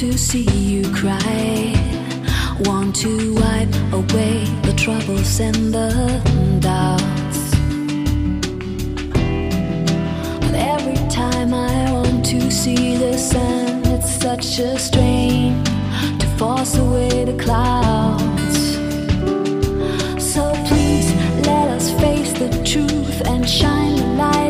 to see you cry. Want to wipe away the troubles and the doubts. But every time I want to see the sun, it's such a strain to force away the clouds. So please let us face the truth and shine the light.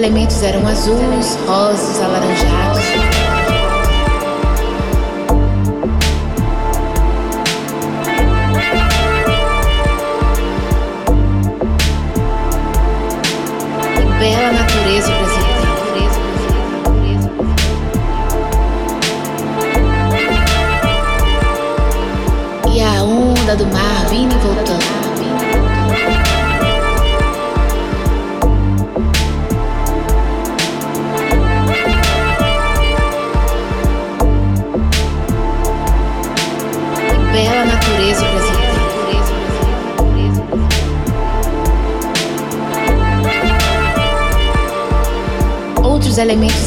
elementos eram azuis, rosas, alaranjados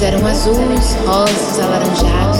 eram azuis, rosas, alaranjados.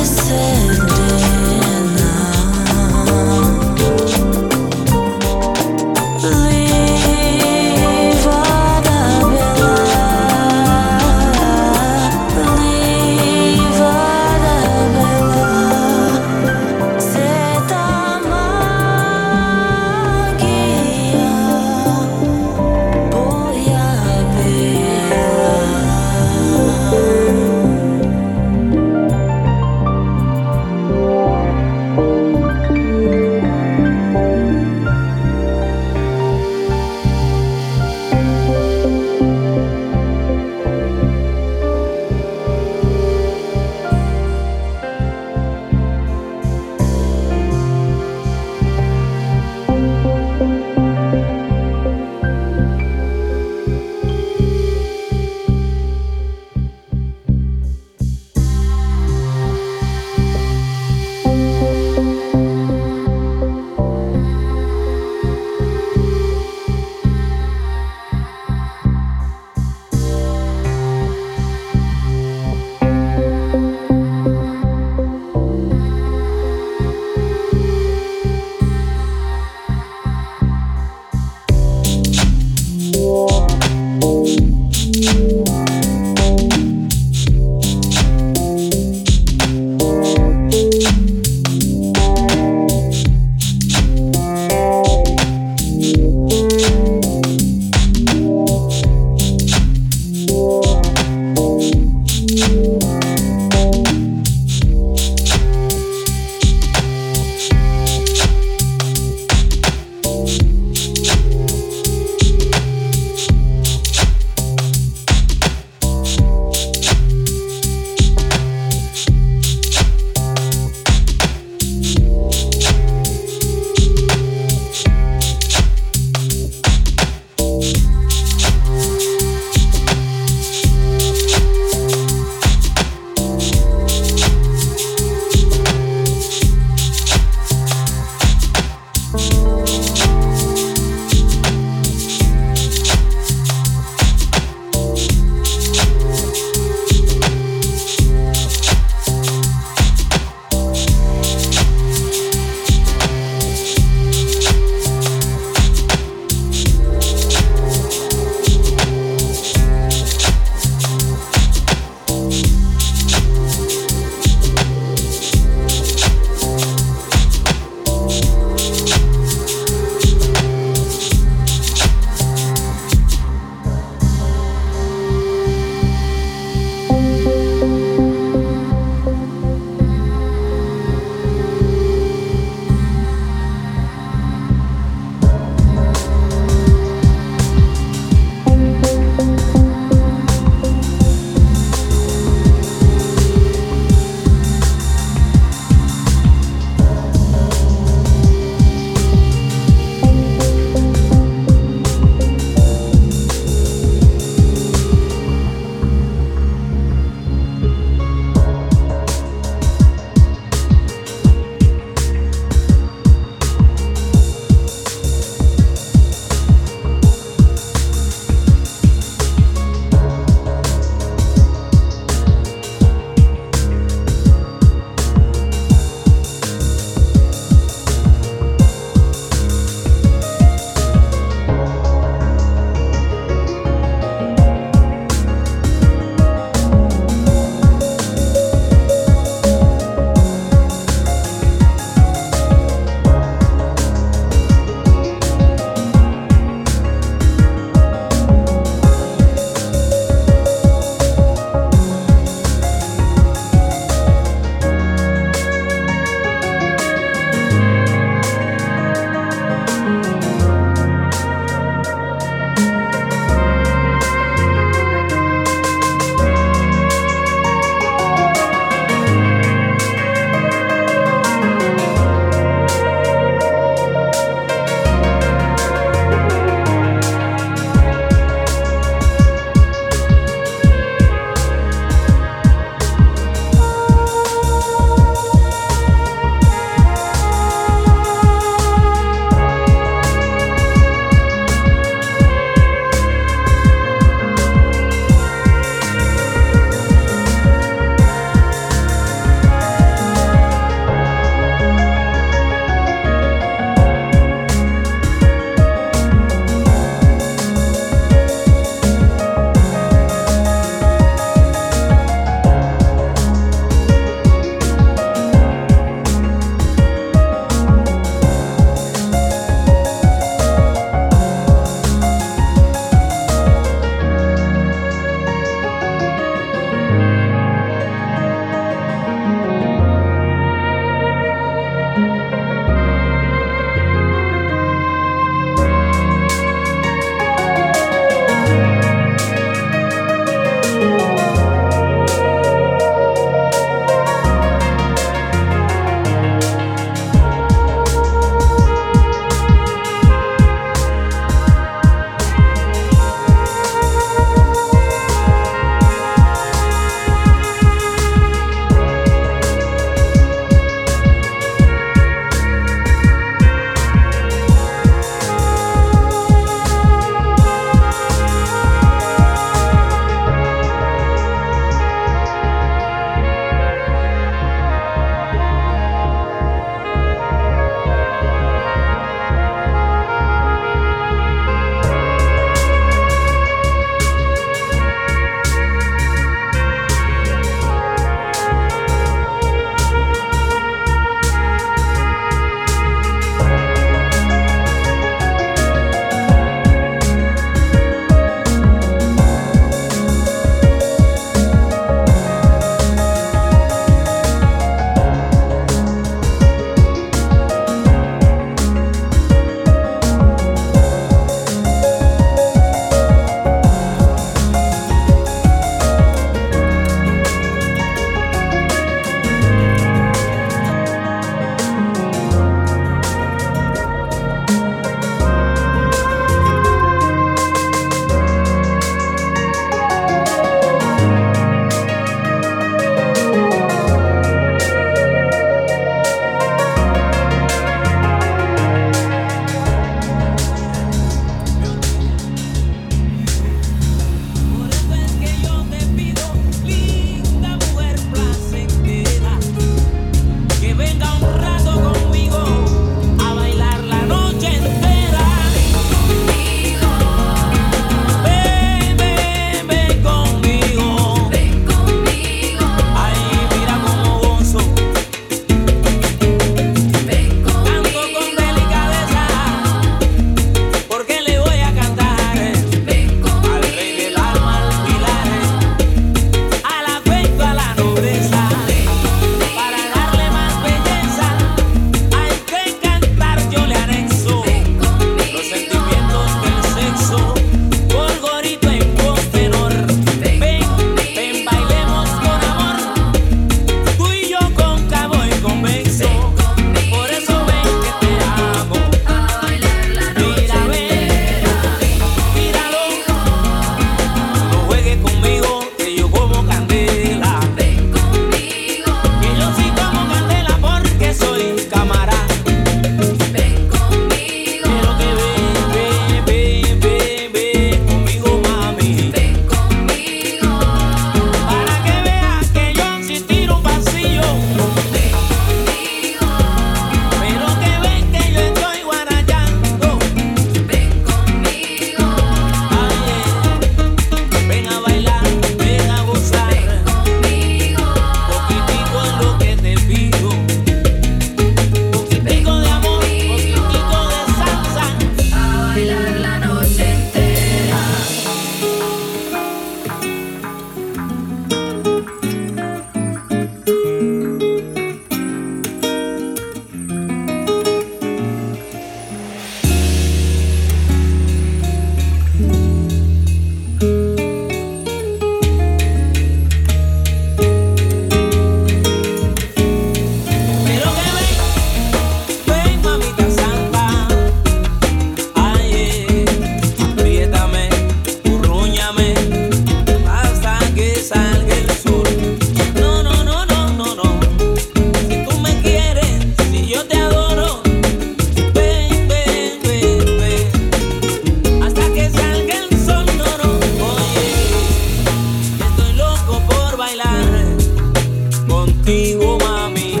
contigo, mami.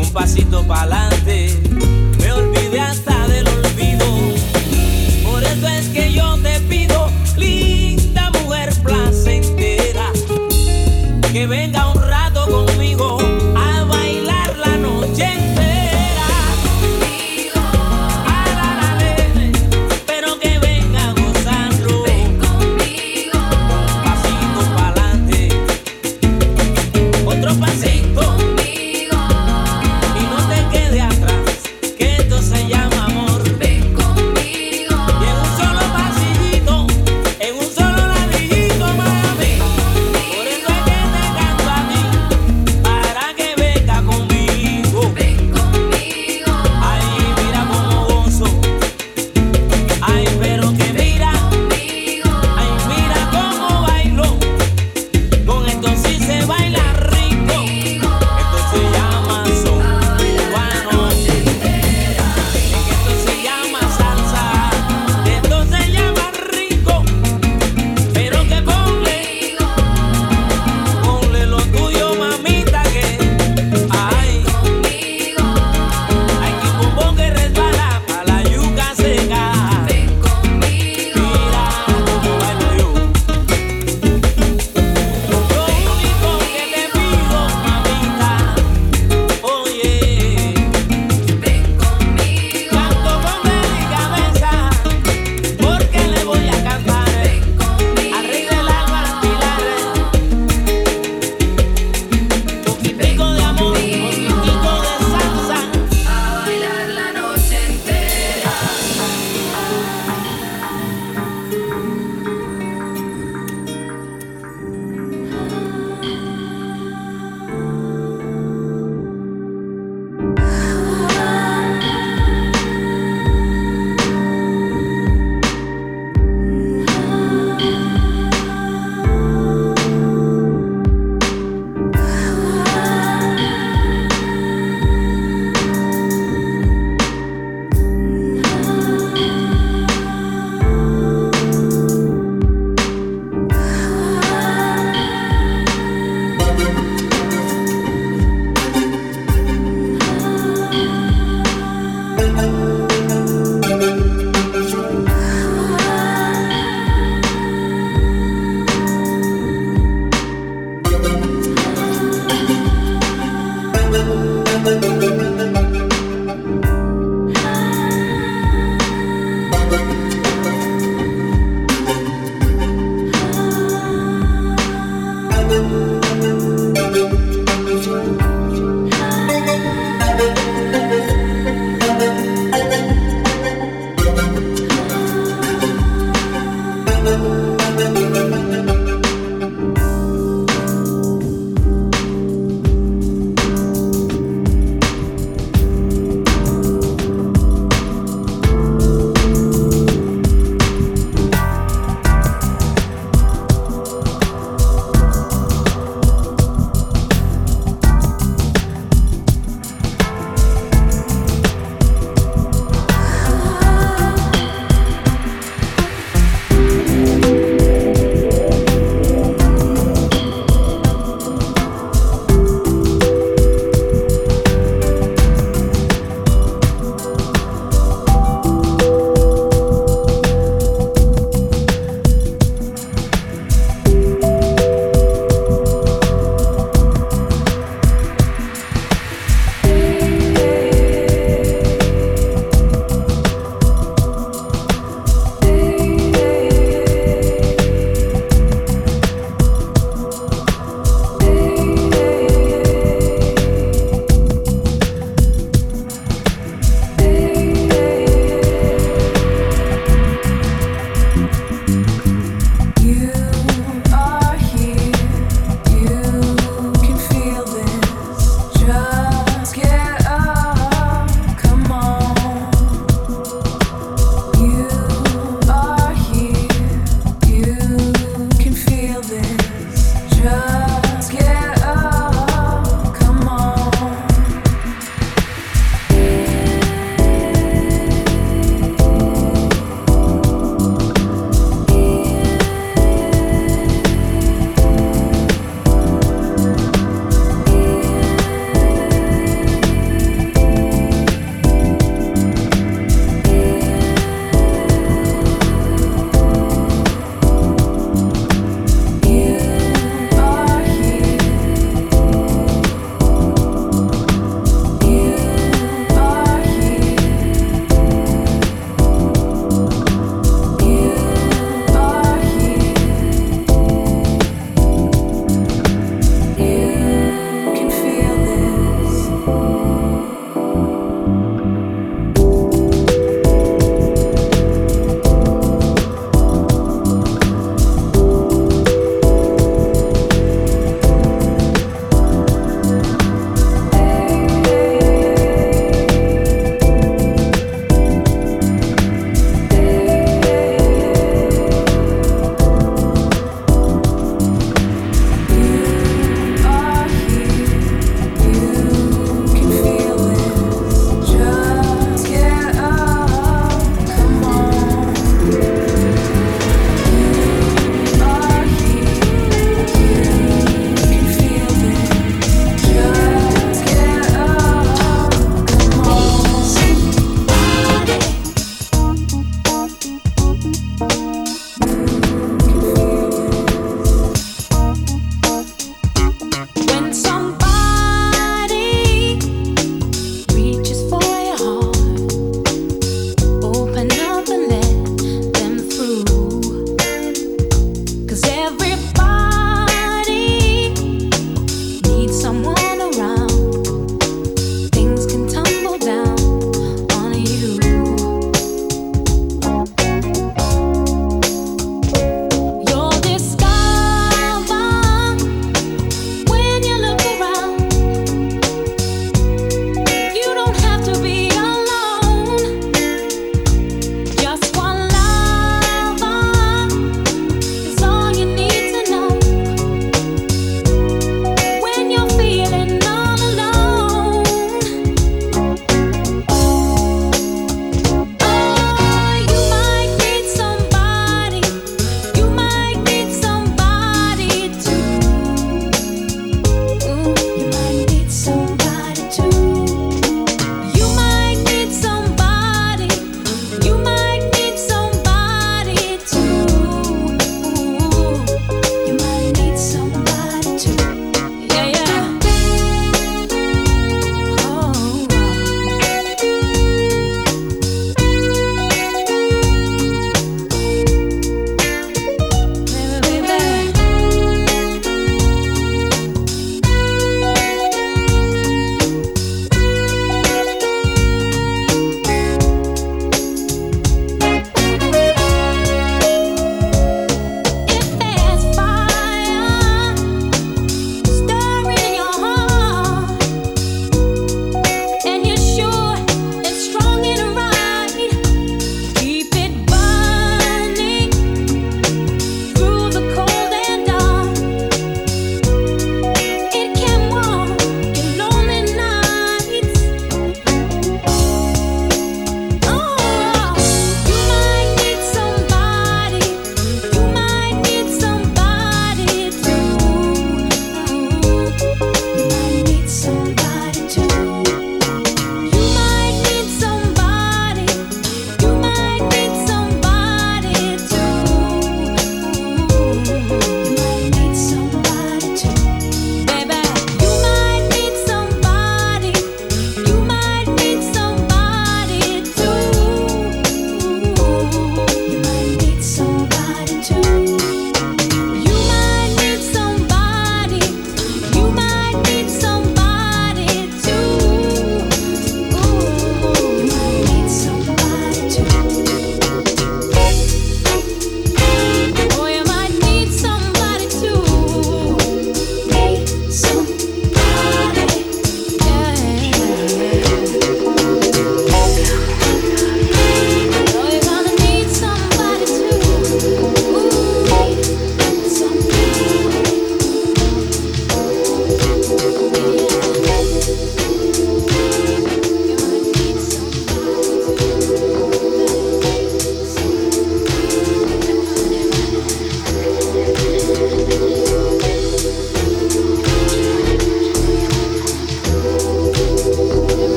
Un pasito para adelante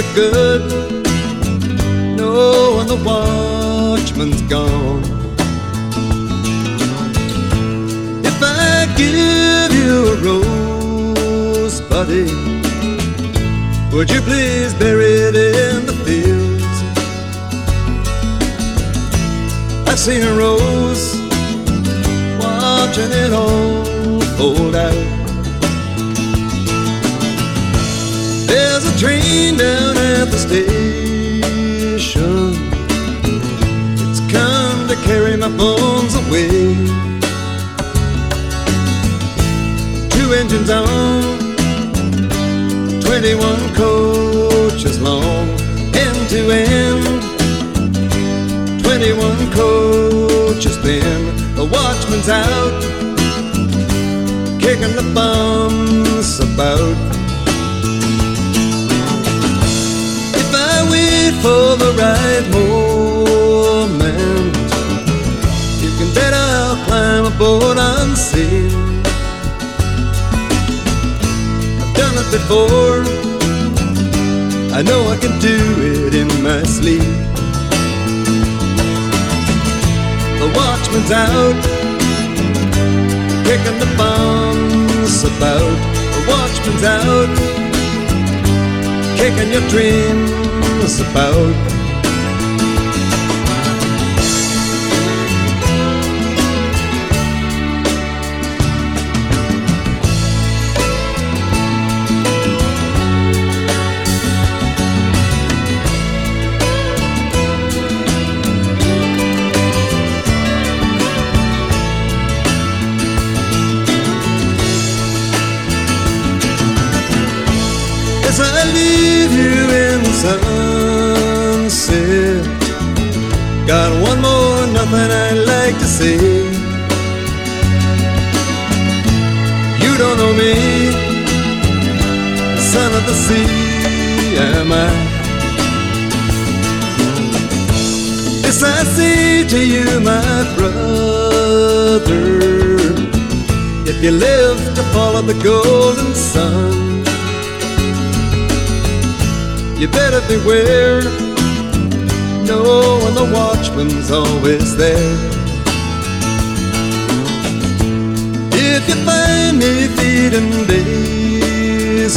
Feels good kicking the bums about. If I wait for the right moment, you can bet I'll climb aboard unseen. I've done it before. I know I can do it in my sleep. The watchman's out, kicking the bums about. The watchman's out, kicking your dreams about. Sunset, got one more nothing I'd like to say. You don't know me, son of the sea am I. This I say to you, my brother. If you live to follow the golden sun, you better beware. Knowing the watchman's always there. If you find me feeding daisies,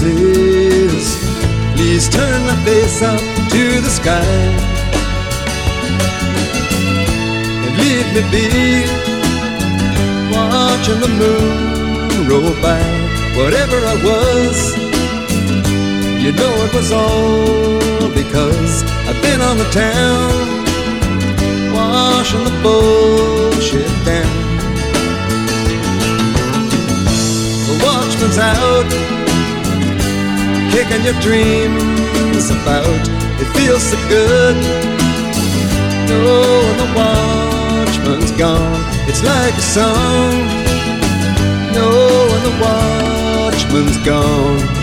please turn my face up to the sky and leave me be, watching the moon roll by. Whatever I was. You know it was all because I've been on the town, washing the bullshit down. The watchman's out, kicking your dreams about. It feels so good, knowing the watchman's gone. It's like a song, knowing the watchman's gone.